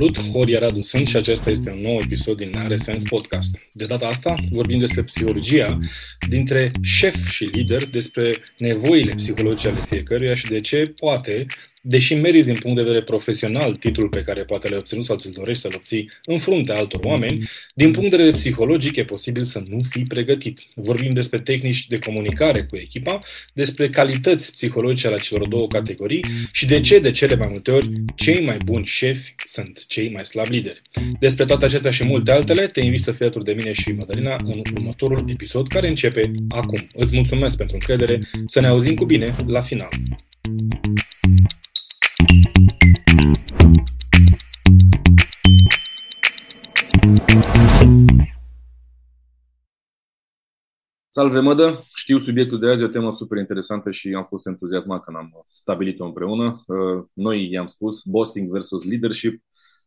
Salut, Horia Radu sunt și acesta este un nou episod din Are Sens Podcast. De data asta vorbim despre psihologia dintre șef și lider, despre nevoile psihologice ale fiecăruia și de ce poate deși meriți din punct de vedere profesional titlul pe care poate l-ai obținut sau ți-l dorești să-l obții în fruntea altor oameni, din punct de vedere psihologic e posibil să nu fii pregătit. Vorbim despre tehnici de comunicare cu echipa, despre calități psihologice ale celor două categorii și de ce, de cele mai multe ori, cei mai buni șefi sunt cei mai slabi lideri. Despre toate acestea și multe altele, te invit să fii alături de mine și Madalina în următorul episod care începe acum. Îți mulțumesc pentru încredere, să ne auzim cu bine la final. Salve, mădă! Știu subiectul de azi e o temă super interesantă și am fost entuziasmat când am stabilit-o împreună. Uh, noi i-am spus bossing versus leadership,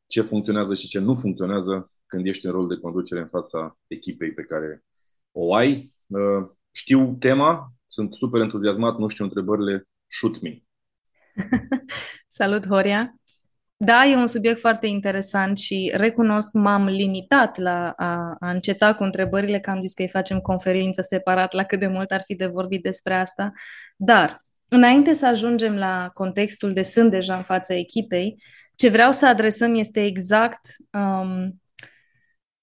ce funcționează și ce nu funcționează când ești în rol de conducere în fața echipei pe care o ai. Uh, știu tema, sunt super entuziasmat, nu știu întrebările, shoot me! Salut, Horia! Da, e un subiect foarte interesant și recunosc m-am limitat la a, a înceta cu întrebările, că am zis că îi facem conferință separat la cât de mult ar fi de vorbit despre asta. Dar, înainte să ajungem la contextul de sunt deja în fața echipei, ce vreau să adresăm este exact, um,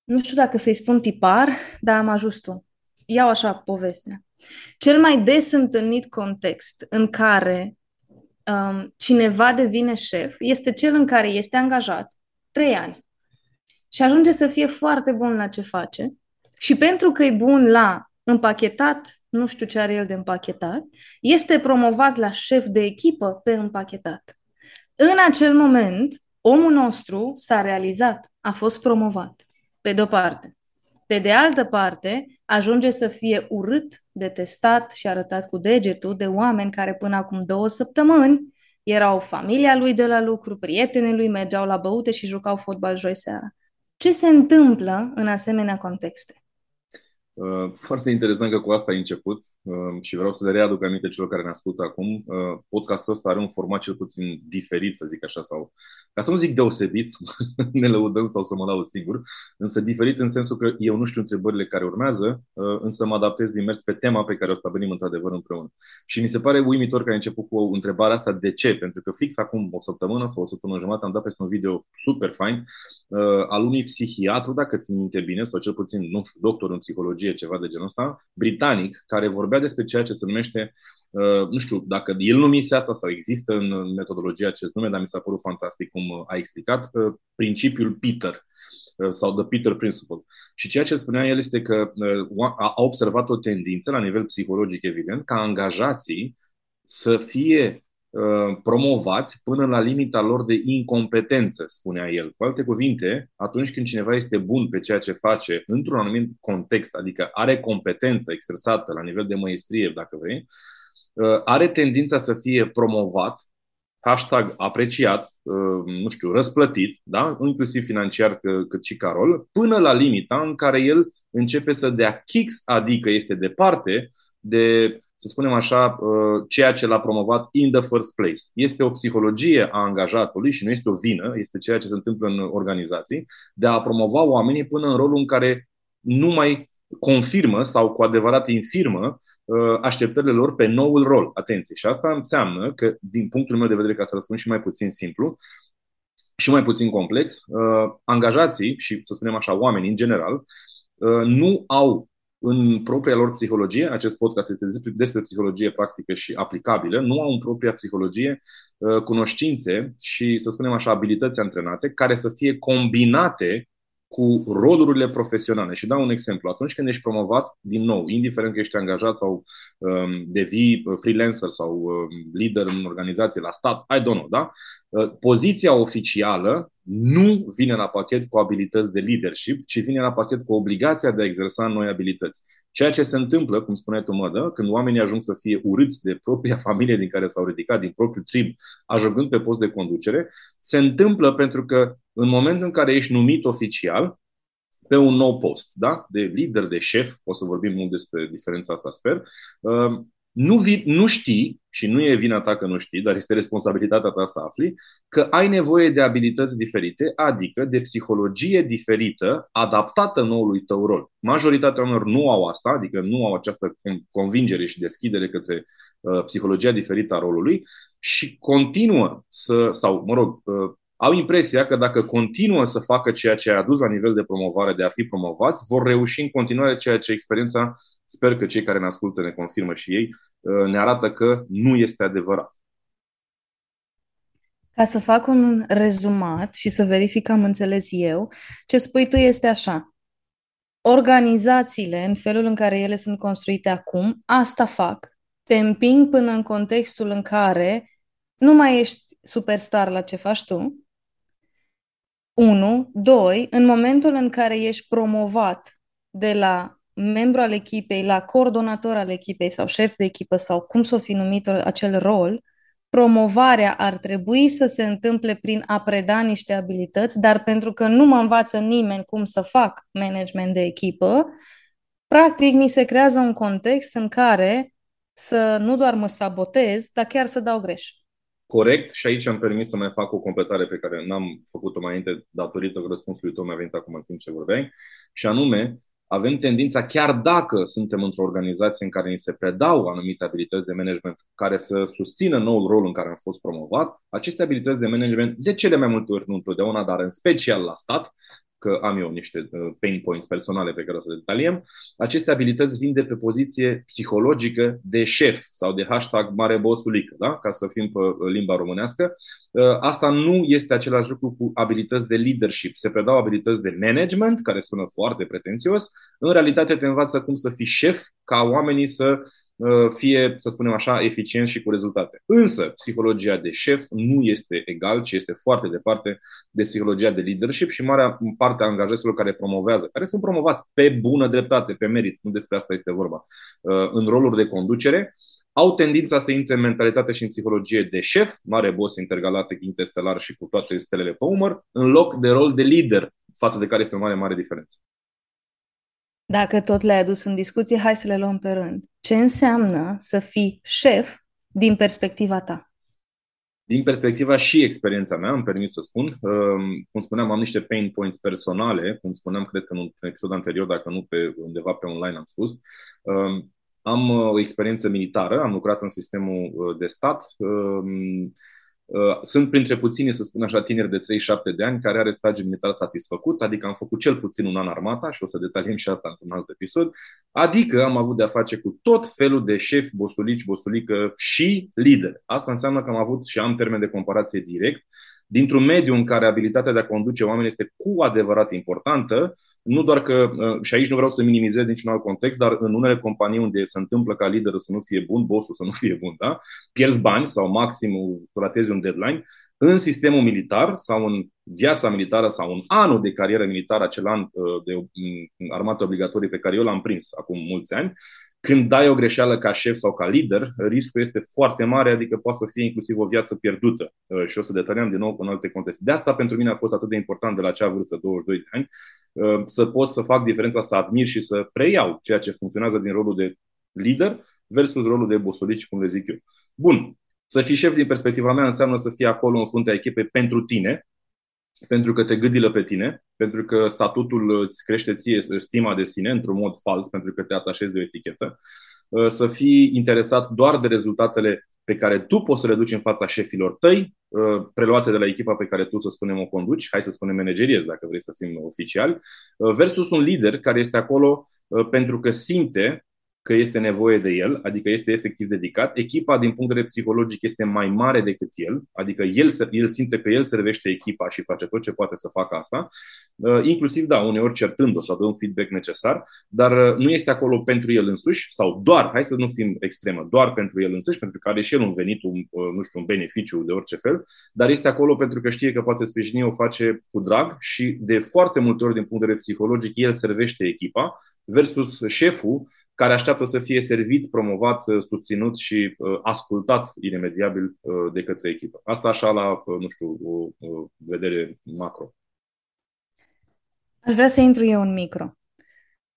nu știu dacă să-i spun tipar, dar am ajuns tu. Iau așa povestea. Cel mai des întâlnit context în care um, cineva devine șef este cel în care este angajat trei ani și ajunge să fie foarte bun la ce face și pentru că e bun la împachetat, nu știu ce are el de împachetat, este promovat la șef de echipă pe împachetat. În acel moment, omul nostru s-a realizat, a fost promovat, pe de-o parte. Pe de altă parte, ajunge să fie urât, detestat și arătat cu degetul de oameni care până acum două săptămâni erau familia lui de la lucru, prietenii lui mergeau la băute și jucau fotbal joi seara. Ce se întâmplă în asemenea contexte? Uh, foarte interesant că cu asta ai început uh, și vreau să le readuc aminte celor care ne ascultă acum. Uh, podcastul ăsta are un format cel puțin diferit, să zic așa, sau ca să nu zic deosebit, ne lăudăm sau să mă laud sigur, însă diferit în sensul că eu nu știu întrebările care urmează, însă mă adaptez din mers pe tema pe care o stabilim într-adevăr împreună. Și mi se pare uimitor că ai început cu întrebarea asta de ce, pentru că fix acum o săptămână sau o săptămână jumătate am dat peste un video super fain al unui psihiatru, dacă țin minte bine, sau cel puțin, nu știu, doctor în psihologie, psihologie, ceva de genul ăsta, britanic, care vorbea despre ceea ce se numește, uh, nu știu dacă el numise asta sau există în metodologie acest nume, dar mi s-a părut fantastic cum a explicat, uh, principiul Peter uh, sau The Peter Principle. Și ceea ce spunea el este că uh, a observat o tendință la nivel psihologic, evident, ca angajații să fie Uh, promovați până la limita lor de incompetență, spunea el. Cu alte cuvinte, atunci când cineva este bun pe ceea ce face într-un anumit context, adică are competență exersată la nivel de măestrie, dacă vrei, uh, are tendința să fie promovat, hashtag apreciat, uh, nu știu, răsplătit, da? inclusiv financiar cât și ca rol, până la limita în care el începe să dea kicks, adică este departe de să spunem așa, uh, ceea ce l-a promovat in the first place. Este o psihologie a angajatului și nu este o vină, este ceea ce se întâmplă în organizații, de a promova oamenii până în rolul în care nu mai confirmă sau cu adevărat infirmă uh, așteptările lor pe noul rol. Atenție! Și asta înseamnă că, din punctul meu de vedere, ca să răspund și mai puțin simplu, și mai puțin complex, uh, angajații și, să spunem așa, oamenii în general, nu au în propria lor psihologie, acest podcast este despre psihologie practică și aplicabilă, nu au în propria psihologie uh, cunoștințe și, să spunem așa, abilități antrenate care să fie combinate cu rolurile profesionale. Și dau un exemplu. Atunci când ești promovat, din nou, indiferent că ești angajat sau um, devii freelancer sau um, lider în organizație la stat, I don't know, da? Uh, poziția oficială nu vine la pachet cu abilități de leadership, ci vine la pachet cu obligația de a exersa noi abilități. Ceea ce se întâmplă, cum spuneai tu, Mădă, când oamenii ajung să fie urâți de propria familie din care s-au ridicat, din propriul trib, ajungând pe post de conducere, se întâmplă pentru că în momentul în care ești numit oficial, pe un nou post, da? de lider, de șef, o să vorbim mult despre diferența asta, sper, uh, nu, vi, nu știi și nu e vina ta că nu știi, dar este responsabilitatea ta să afli, că ai nevoie de abilități diferite, adică de psihologie diferită, adaptată noului tău rol. Majoritatea oamenilor nu au asta, adică nu au această convingere și deschidere către uh, psihologia diferită a rolului și continuă să, sau, mă rog, uh, au impresia că dacă continuă să facă ceea ce a adus la nivel de promovare de a fi promovați, vor reuși în continuare ceea ce experiența, sper că cei care ne ascultă ne confirmă și ei, uh, ne arată că nu este adevărat. Ca să fac un rezumat și să verific că am înțeles eu, ce spui tu este așa. Organizațiile, în felul în care ele sunt construite acum, asta fac. Te împing până în contextul în care nu mai ești superstar la ce faci tu, 1. 2. În momentul în care ești promovat de la membru al echipei la coordonator al echipei sau șef de echipă sau cum s-o fi numit acel rol, promovarea ar trebui să se întâmple prin a preda niște abilități, dar pentru că nu mă învață nimeni cum să fac management de echipă, practic mi se creează un context în care să nu doar mă sabotez, dar chiar să dau greș corect. Și aici am permis să mai fac o completare pe care n-am făcut-o mai înainte datorită răspunsului tău mi-a venit acum în timp ce vorbeai. Și anume avem tendința, chiar dacă suntem într-o organizație în care ni se predau anumite abilități de management care să susțină noul rol în care am fost promovat, aceste abilități de management, de cele mai multe ori, nu întotdeauna, dar în special la stat, că am eu niște uh, pain points personale pe care o să le detaliem, aceste abilități vin de pe poziție psihologică de șef sau de hashtag mare bossulică, da? ca să fim pe uh, limba românească. Uh, asta nu este același lucru cu abilități de leadership. Se predau abilități de management, care sună foarte pretențios. În realitate te învață cum să fii șef, ca oamenii să Uh, fie, să spunem așa, eficient și cu rezultate. Însă, psihologia de șef nu este egal, ci este foarte departe de psihologia de leadership și marea parte a angajaților care promovează, care sunt promovați pe bună dreptate, pe merit, nu despre asta este vorba, uh, în roluri de conducere, au tendința să intre în mentalitate și în psihologie de șef, mare boss intergalatic, interstelar și cu toate stelele pe umăr, în loc de rol de lider, față de care este o mare, mare diferență. Dacă tot le-ai adus în discuție, hai să le luăm pe rând. Ce înseamnă să fii șef din perspectiva ta? Din perspectiva și experiența mea, îmi permit să spun, um, cum spuneam, am niște pain points personale, cum spuneam, cred că în un episod anterior, dacă nu pe undeva pe online am spus, um, am uh, o experiență militară, am lucrat în sistemul uh, de stat, um, Uh, sunt printre puțini, să spun așa, tineri de 37 de ani care are stagiul militar satisfăcut, adică am făcut cel puțin un an armata și o să detaliem și asta într-un alt episod, adică am avut de-a face cu tot felul de șefi, bosulici, bosulică și lideri. Asta înseamnă că am avut și am termen de comparație direct dintr-un mediu în care abilitatea de a conduce oameni este cu adevărat importantă, nu doar că, uh, și aici nu vreau să minimizez niciun alt context, dar în unele companii unde se întâmplă ca liderul să nu fie bun, bossul să nu fie bun, da? pierzi bani sau maxim ratezi un deadline, în sistemul militar sau în viața militară sau în anul de carieră militară, acel an uh, de mm, armată obligatorie pe care eu l-am prins acum mulți ani, când dai o greșeală ca șef sau ca lider, riscul este foarte mare, adică poate să fie inclusiv o viață pierdută. Uh, și o să detaliem din nou în alte contexte. De asta pentru mine a fost atât de important de la acea vârstă, 22 de ani, uh, să pot să fac diferența, să admir și să preiau ceea ce funcționează din rolul de lider versus rolul de bosolici, cum le zic eu. Bun, să fii șef din perspectiva mea înseamnă să fii acolo în fruntea echipei pentru tine, pentru că te gâdilă pe tine, pentru că statutul îți crește ție stima de sine într-un mod fals, pentru că te atașezi de o etichetă, uh, să fii interesat doar de rezultatele pe care tu poți să le duci în fața șefilor tăi, uh, preluate de la echipa pe care tu, să spunem, o conduci, hai să spunem manageriezi, dacă vrei să fim oficiali, uh, versus un lider care este acolo pentru că simte că este nevoie de el, adică este efectiv dedicat. Echipa, din punct de vedere psihologic, este mai mare decât el, adică el, el simte că el servește echipa și face tot ce poate să facă asta, uh, inclusiv, da, uneori certând-o sau dă un feedback necesar, dar uh, nu este acolo pentru el însuși sau doar, hai să nu fim extremă, doar pentru el însuși, pentru că are și el un venit, un, uh, nu știu, un beneficiu de orice fel, dar este acolo pentru că știe că poate sprijini, o face cu drag și de foarte multe ori, din punct de vedere psihologic, el servește echipa versus șeful care așteaptă să fie servit, promovat, uh, susținut și uh, ascultat iremediabil uh, de către echipă. Asta așa la, nu știu, o, o vedere macro. Aș vrea să intru eu în micro.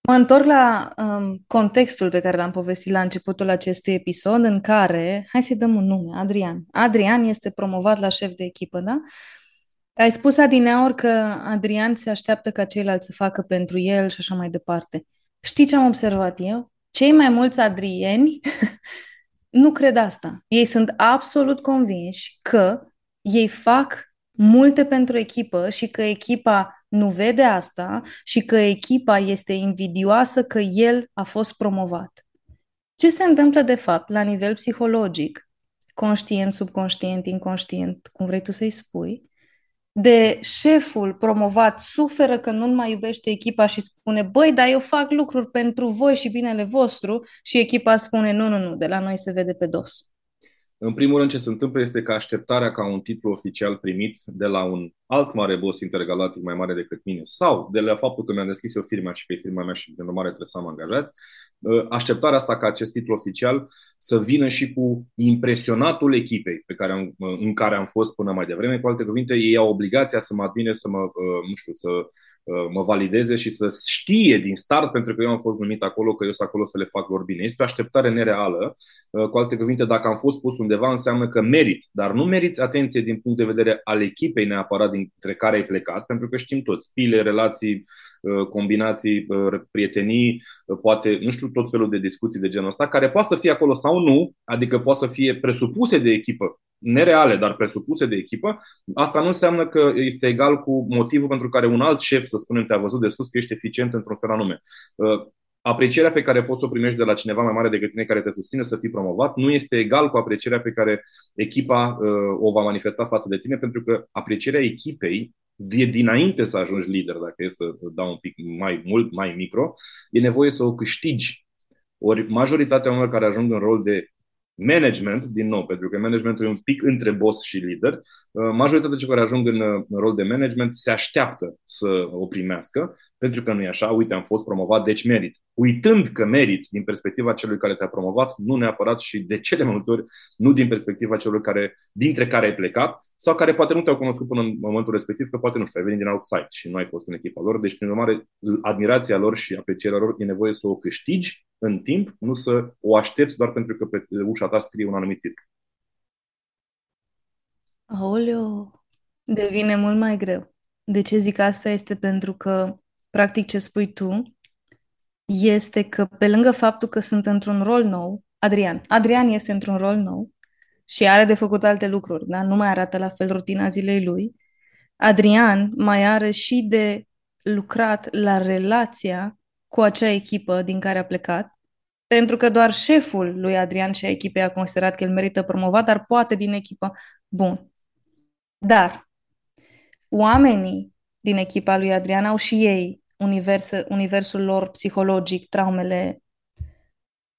Mă întorc la um, contextul pe care l-am povestit la începutul acestui episod, în care, hai să-i dăm un nume, Adrian. Adrian este promovat la șef de echipă, da? Ai spus adineaori că Adrian se așteaptă ca ceilalți să facă pentru el și așa mai departe. Știi ce am observat eu? Cei mai mulți adrieni nu cred asta. Ei sunt absolut convinși că ei fac multe pentru echipă și că echipa nu vede asta și că echipa este invidioasă că el a fost promovat. Ce se întâmplă de fapt la nivel psihologic, conștient, subconștient, inconștient, cum vrei tu să-i spui, de șeful promovat suferă că nu mai iubește echipa și spune băi, dar eu fac lucruri pentru voi și binele vostru și echipa spune nu, nu, nu, de la noi se vede pe dos. În primul rând, ce se întâmplă este că așteptarea ca un titlu oficial primit de la un alt mare boss intergalatic mai mare decât mine sau de la faptul că mi-am deschis o firmă și că e firma mea și de urmare trebuie să am angajați, ă, așteptarea asta ca acest titlu oficial să vină și cu impresionatul echipei pe care am, în care am fost până mai devreme. Cu alte cuvinte, ei au obligația să mă admire, să mă, ă, nu știu, să ă, mă valideze și să știe din start, pentru că eu am fost numit acolo, că eu sunt acolo să le fac lor bine. Este o așteptare nereală. Cu alte cuvinte, dacă am fost pus undeva, înseamnă că merit, dar nu meriți atenție din punct de vedere al echipei neapărat din dintre care ai plecat, pentru că știm toți, pile, relații, uh, combinații, uh, prietenii, uh, poate, nu știu, tot felul de discuții de genul ăsta, care poate să fie acolo sau nu, adică poate să fie presupuse de echipă, nereale, dar presupuse de echipă, asta nu înseamnă că este egal cu motivul pentru care un alt șef, să spunem, te-a văzut de sus că ești eficient într-un fel anume. Aprecierea pe care poți să o primești de la cineva mai mare decât tine care te susține să fii promovat nu este egal cu aprecierea pe care echipa uh, o va manifesta față de tine, pentru că aprecierea echipei de dinainte să ajungi lider, dacă e să dau un pic mai mult, mai micro, e nevoie să o câștigi. Ori majoritatea oamenilor care ajung în rol de management, din nou, pentru că managementul e un pic între boss și lider, uh, majoritatea cei care ajung în, uh, în rol de management se așteaptă să o primească, pentru că nu e așa, uite, am fost promovat, deci merit. Uitând că meriți din perspectiva celui care te-a promovat, nu neapărat și de cele mai multe ori, nu din perspectiva celor care, dintre care ai plecat, sau care poate nu te-au cunoscut până în momentul respectiv, că poate nu știu, ai venit din outside și nu ai fost în echipa lor, deci, prin urmare, admirația lor și aprecierea lor e nevoie să o câștigi în timp, nu să o aștepți doar pentru că pe ușa ta scrie un anumit titlu. Aoleu, devine mult mai greu. De ce zic asta este pentru că, practic, ce spui tu este că, pe lângă faptul că sunt într-un rol nou, Adrian, Adrian este într-un rol nou și are de făcut alte lucruri, da? nu mai arată la fel rutina zilei lui, Adrian mai are și de lucrat la relația cu acea echipă din care a plecat pentru că doar șeful lui Adrian și a echipei a considerat că el merită promovat, dar poate din echipă. Bun. Dar oamenii din echipa lui Adrian au și ei univers, universul lor psihologic, traumele.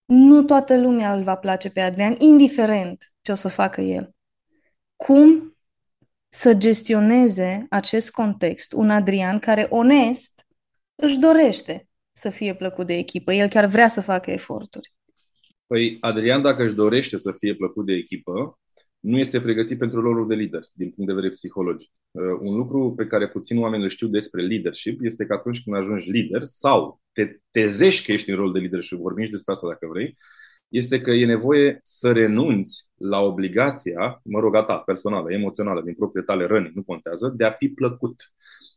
Nu toată lumea îl va place pe Adrian, indiferent ce o să facă el. Cum să gestioneze acest context un Adrian care onest își dorește să fie plăcut de echipă. El chiar vrea să facă eforturi. Păi Adrian, dacă își dorește să fie plăcut de echipă, nu este pregătit pentru rolul de lider, din punct de vedere psihologic. Uh, un lucru pe care puțin oameni îl știu despre leadership este că atunci când ajungi lider sau te tezești că ești în rol de leadership, vorbim și despre asta dacă vrei, este că e nevoie să renunți la obligația, mă rog, a ta, personală, emoțională, din propriile tale răni, nu contează, de a fi plăcut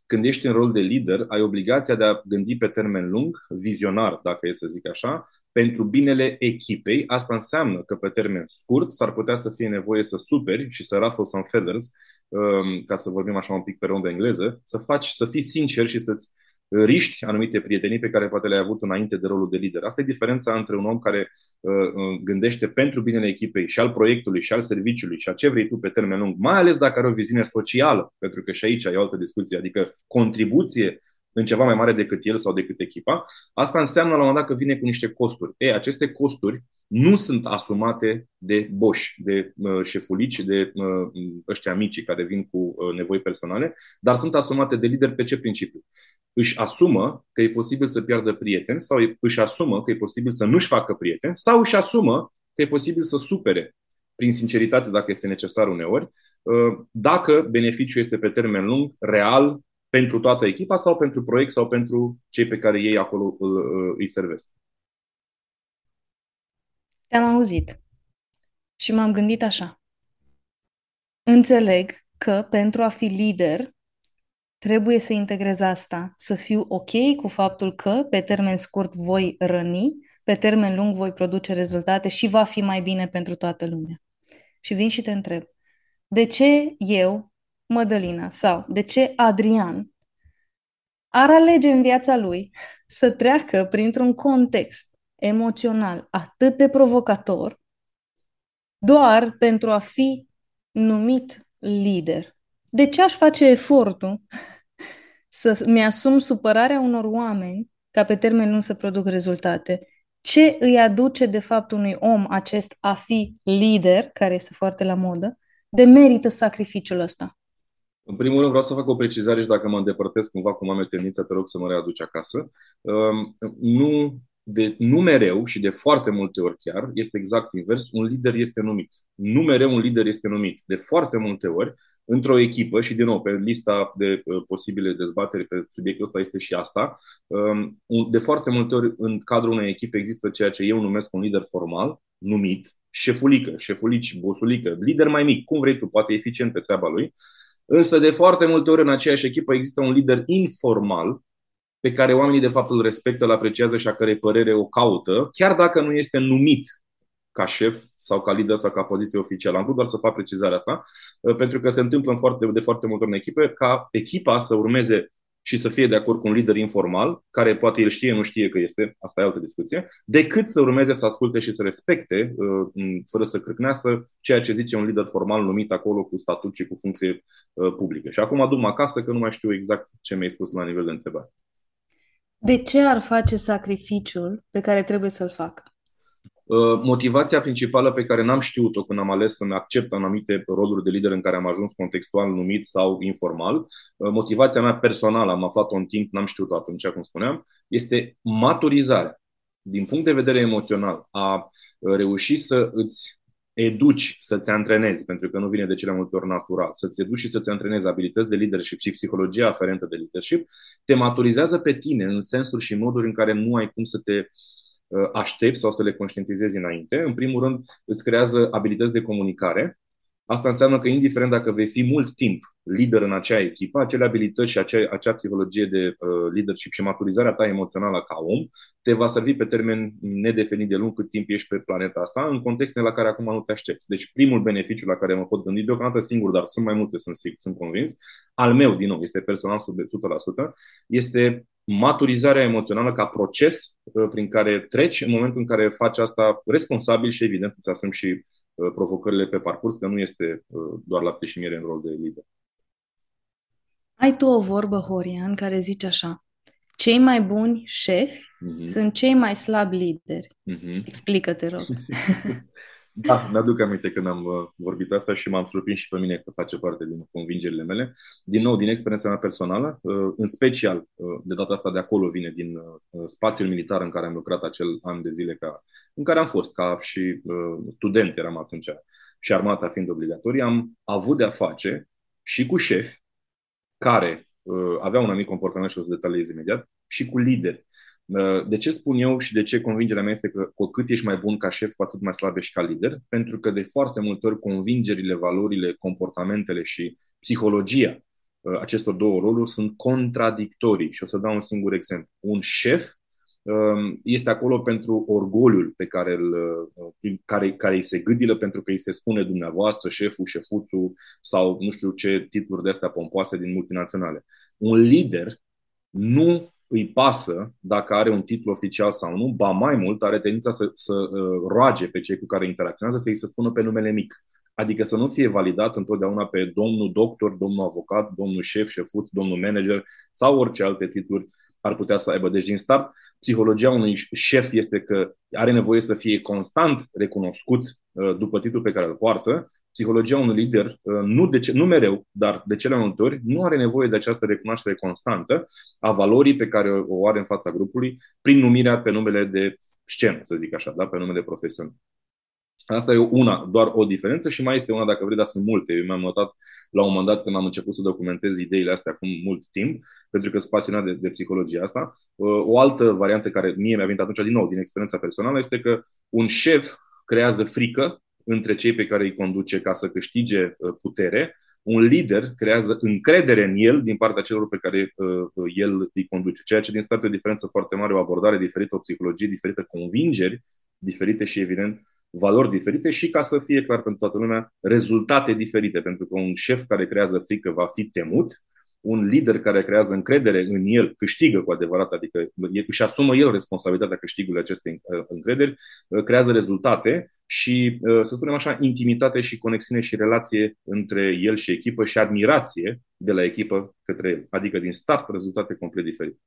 când ești în rol de lider, ai obligația de a gândi pe termen lung, vizionar, dacă e să zic așa, pentru binele echipei. Asta înseamnă că pe termen scurt s-ar putea să fie nevoie să superi și să ruffle some feathers, um, ca să vorbim așa un pic pe rând engleză, să faci, să fii sincer și să-ți riști anumite prietenii pe care poate le-ai avut înainte de rolul de lider. Asta e diferența între un om care uh, uh, gândește pentru binele echipei și al proiectului și al serviciului și a ce vrei tu pe termen lung, mai ales dacă are o viziune socială, pentru că și aici ai o altă discuție, adică contribuție în ceva mai mare decât el sau decât echipa, asta înseamnă la un moment dat că vine cu niște costuri. E, aceste costuri nu sunt asumate de boși, de uh, șefulici, de uh, ăștia mici care vin cu uh, nevoi personale, dar sunt asumate de lider pe ce principiu? Își asumă că e posibil să piardă prieteni sau își asumă că e posibil să nu-și facă prieteni sau își asumă că e posibil să supere prin sinceritate, dacă este necesar uneori, uh, dacă beneficiul este pe termen lung, real, pentru toată echipa sau pentru proiect sau pentru cei pe care ei acolo îi servesc. Te-am auzit și m-am gândit așa. Înțeleg că pentru a fi lider trebuie să integrez asta, să fiu ok cu faptul că pe termen scurt voi răni, pe termen lung voi produce rezultate și va fi mai bine pentru toată lumea. Și vin și te întreb, de ce eu, Mădălina, sau de ce Adrian ar alege în viața lui să treacă printr-un context emoțional atât de provocator doar pentru a fi numit lider. De ce aș face efortul să mi-asum supărarea unor oameni ca pe termen lung să produc rezultate? Ce îi aduce de fapt unui om acest a fi lider, care este foarte la modă, de merită sacrificiul ăsta? În primul rând vreau să fac o precizare și dacă mă îndepărtez cumva cum am tendința, te rog să mă readuci acasă. Nu de nu mereu și de foarte multe ori chiar, este exact invers, un lider este numit. Nu mereu un lider este numit. De foarte multe ori, într-o echipă, și din nou, pe lista de uh, posibile dezbateri pe subiectul ăsta este și asta, um, de foarte multe ori în cadrul unei echipe există ceea ce eu numesc un lider formal, numit, șefulică, șefulici, bosulică, lider mai mic, cum vrei tu, poate eficient pe treaba lui, însă de foarte multe ori în aceeași echipă există un lider informal, pe care oamenii de fapt îl respectă, îl apreciază și a cărei părere o caută, chiar dacă nu este numit ca șef sau ca lider sau ca poziție oficială. Am vrut doar să fac precizarea asta, uh, pentru că se întâmplă în foarte, de foarte multe ori în echipe ca echipa să urmeze și să fie de acord cu un lider informal, care poate el știe, nu știe că este, asta e altă discuție, decât să urmeze să asculte și să respecte, uh, fără să crâcnească, ceea ce zice un lider formal numit acolo cu statut și cu funcție uh, publică. Și acum adum acasă că nu mai știu exact ce mi-ai spus la nivel de întrebare. De ce ar face sacrificiul pe care trebuie să-l facă? Uh, motivația principală pe care n-am știut-o când am ales să-mi accept anumite roluri de lider în care am ajuns contextual numit sau informal, uh, motivația mea personală, am aflat-o în timp, n-am știut-o atunci, cum spuneam, este maturizarea. Din punct de vedere emoțional, a uh, reuși să îți educi să-ți antrenezi, pentru că nu vine de cele multe ori natural, să-ți educi și să-ți antrenezi abilități de leadership și psihologia aferentă de leadership, te maturizează pe tine în sensuri și moduri în care nu ai cum să te uh, aștepți sau să le conștientizezi înainte. În primul rând, îți creează abilități de comunicare, Asta înseamnă că, indiferent dacă vei fi mult timp lider în acea echipă, acele abilități și acea, acea psihologie de uh, leadership și maturizarea ta emoțională ca om te va servi pe termen nedefinit de lung cât timp ești pe planeta asta, în contexte la care acum nu te aștepți. Deci, primul beneficiu la care mă pot gândi deocamdată singur, dar sunt mai multe, sunt, sunt convins, al meu, din nou, este personal sub 100%, este maturizarea emoțională ca proces uh, prin care treci în momentul în care faci asta responsabil și evident îți asumi și Uh, provocările pe parcurs, că nu este uh, doar lapte și miere în rol de lider. Ai tu o vorbă, Horian, care zice așa. Cei mai buni șefi uh-huh. sunt cei mai slabi lideri. Uh-huh. Explică-te, rog. Da, mi-aduc aminte când am uh, vorbit asta și m-am surprins și pe mine că face parte din convingerile mele. Din nou, din experiența mea personală, uh, în special, uh, de data asta de acolo vine din spațiul militar în care am lucrat acel an de zile, ca, în care am fost ca și student, eram atunci, și armata fiind obligatorie, am avut de-a face și cu șefi care aveau un anumit comportament și o să detaliez imediat, și cu lideri Uh, de ce spun eu și de ce convingerea mea este că cu cât ești mai bun ca șef, cu atât mai slab ești ca lider? Pentru că de foarte multe ori convingerile, valorile, comportamentele și psihologia uh, acestor două roluri sunt contradictorii. Și o să dau un singur exemplu. Un șef um, este acolo pentru orgoliul pe care, îl, uh, care, care îi se gâdilă pentru că îi se spune dumneavoastră, șeful, șefuțul sau nu știu ce titluri de astea pompoase din multinaționale. Un lider nu îi pasă dacă are un titlu oficial sau nu, ba mai mult are tendința să, să uh, roage pe cei cu care interacționează să îi se spună pe numele mic. Adică să nu fie validat întotdeauna pe domnul doctor, domnul avocat, domnul șef, șefuț, domnul manager sau orice alte titluri ar putea să aibă. Deci, din start, psihologia unui șef este că are nevoie să fie constant recunoscut uh, după titlul pe care îl poartă psihologia unui lider, uh, nu, de ce, nu mereu, dar de cele mai multe ori, nu are nevoie de această recunoaștere constantă a valorii pe care o are în fața grupului prin numirea pe numele de scenă, să zic așa, da? pe numele profesional. Asta e una, doar o diferență și mai este una, dacă vreți, dar sunt multe. Eu mi-am notat la un moment dat când am început să documentez ideile astea acum mult timp, pentru că sunt pasionat de, de psihologia asta. Uh, o altă variantă care mie mi-a venit atunci din nou din experiența personală este că un șef creează frică între cei pe care îi conduce ca să câștige uh, putere. Un lider creează încredere în el din partea celor pe care uh, el îi conduce. Ceea ce din start o diferență foarte mare, o abordare diferită, o psihologie diferită, convingeri diferite și, evident, valori diferite și, ca să fie clar pentru toată lumea, rezultate diferite. Pentru că un șef care creează frică va fi temut, un lider care creează încredere în el câștigă cu adevărat, adică își asumă el responsabilitatea câștigului acestei uh, încrederi, uh, creează rezultate și, uh, să spunem așa, intimitate și conexiune și relație între el și echipă și admirație de la echipă către el. Adică din start rezultate complet diferite.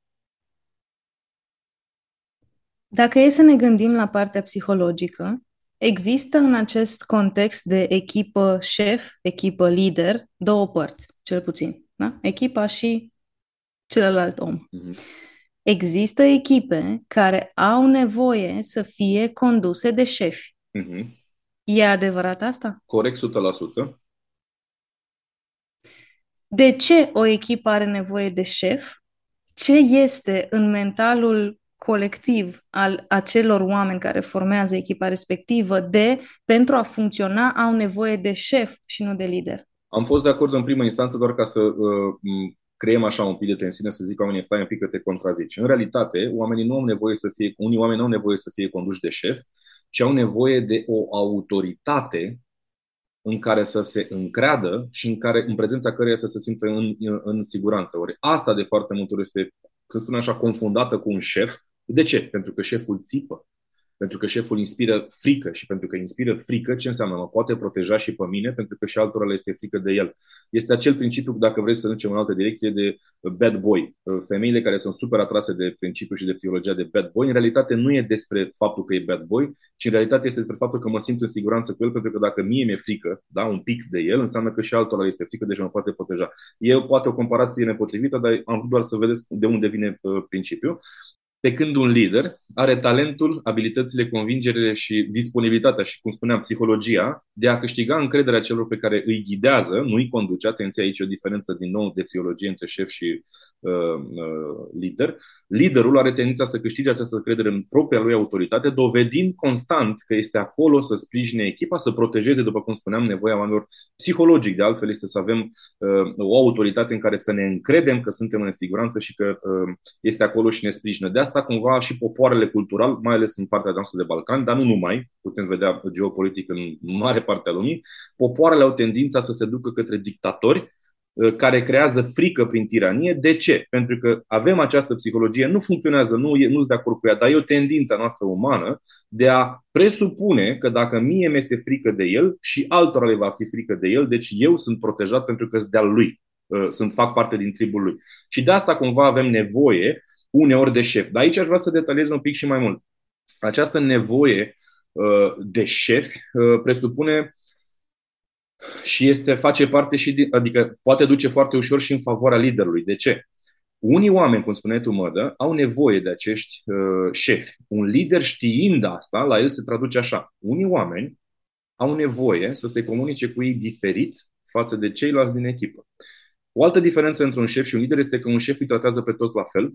Dacă e să ne gândim la partea psihologică, Există în acest context de echipă șef, echipă lider, două părți, cel puțin. Da? Echipa și celălalt om. Mm-hmm. Există echipe care au nevoie să fie conduse de șefi. Mm-hmm. E adevărat asta? Corect, 100%. De ce o echipă are nevoie de șef? Ce este în mentalul colectiv al acelor oameni care formează echipa respectivă de, pentru a funcționa, au nevoie de șef și nu de lider. Am fost de acord în primă instanță doar ca să uh, creăm așa un pic de tensiune, să zic oamenii, stai un pic că te contrazici. În realitate, oamenii nu au nevoie să fie, unii oameni nu au nevoie să fie conduși de șef, ci au nevoie de o autoritate în care să se încreadă și în, care, în prezența căreia să se simtă în, în, în siguranță. Ori asta de foarte multe ori este, să spun așa, confundată cu un șef, de ce? Pentru că șeful țipă pentru că șeful inspiră frică și pentru că inspiră frică, ce înseamnă? Mă poate proteja și pe mine pentru că și altora le este frică de el. Este acel principiu, dacă vrei să ducem în altă direcție, de bad boy. Femeile care sunt super atrase de principiu și de psihologia de bad boy, în realitate nu e despre faptul că e bad boy, ci în realitate este despre faptul că mă simt în siguranță cu el, pentru că dacă mie mi-e frică, da, un pic de el, înseamnă că și altora este frică, deci mă poate proteja. E poate o comparație nepotrivită, dar am vrut doar să vedeți de unde vine uh, principiul. Pe când un lider are talentul, abilitățile, convingerile și disponibilitatea și, cum spuneam, psihologia de a câștiga încrederea celor pe care îi ghidează, nu îi conduce. Atenție, aici o diferență din nou de psihologie între șef și uh, uh, lider. Liderul are tendința să câștige această încredere în propria lui autoritate, dovedind constant că este acolo să sprijine echipa, să protejeze, după cum spuneam, nevoia oamenilor psihologic. De altfel, este să avem uh, o autoritate în care să ne încredem că suntem în siguranță și că uh, este acolo și ne sprijină. De asta, cumva, și popoarele cultural, mai ales în partea noastră de Balcani, dar nu numai, putem vedea geopolitic în mare parte a lumii, popoarele au tendința să se ducă către dictatori uh, care creează frică prin tiranie. De ce? Pentru că avem această psihologie, nu funcționează, nu, nu sunt de acord cu ea, dar e o tendință noastră umană de a presupune că dacă mie mi-este frică de el și altora le va fi frică de el, deci eu sunt protejat pentru că sunt de-al lui, uh, sunt, fac parte din tribul lui. Și de asta cumva avem nevoie uneori de șef. Dar aici aș vrea să detaliez un pic și mai mult. Această nevoie uh, de șef uh, presupune și este face parte și din, adică poate duce foarte ușor și în favoarea liderului. De ce? Unii oameni, cum spuneai tu, Mădă, au nevoie de acești uh, șefi. Un lider știind asta, la el se traduce așa. Unii oameni au nevoie să se comunice cu ei diferit față de ceilalți din echipă. O altă diferență între un șef și un lider este că un șef îi tratează pe toți la fel,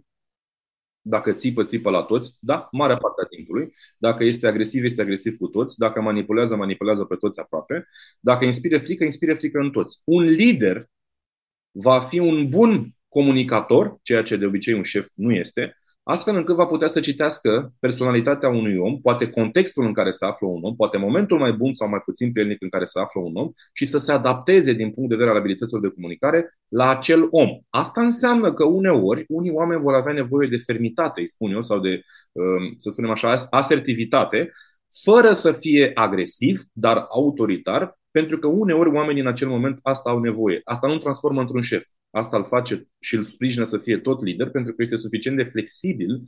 dacă țipă, țipă la toți, da, marea parte a timpului. Dacă este agresiv, este agresiv cu toți. Dacă manipulează, manipulează pe toți aproape. Dacă inspiră frică, inspiră frică în toți. Un lider va fi un bun comunicator, ceea ce de obicei un șef nu este, astfel încât va putea să citească personalitatea unui om, poate contextul în care se află un om, poate momentul mai bun sau mai puțin prielnic în care se află un om și să se adapteze din punct de vedere al abilităților de comunicare la acel om. Asta înseamnă că uneori unii oameni vor avea nevoie de fermitate, îi spun eu, sau de, um, să spunem așa, asertivitate, fără să fie agresiv, dar autoritar, pentru că uneori oamenii în acel moment asta au nevoie. Asta nu transformă într-un șef. Asta îl face și îl sprijină să fie tot lider, pentru că este suficient de flexibil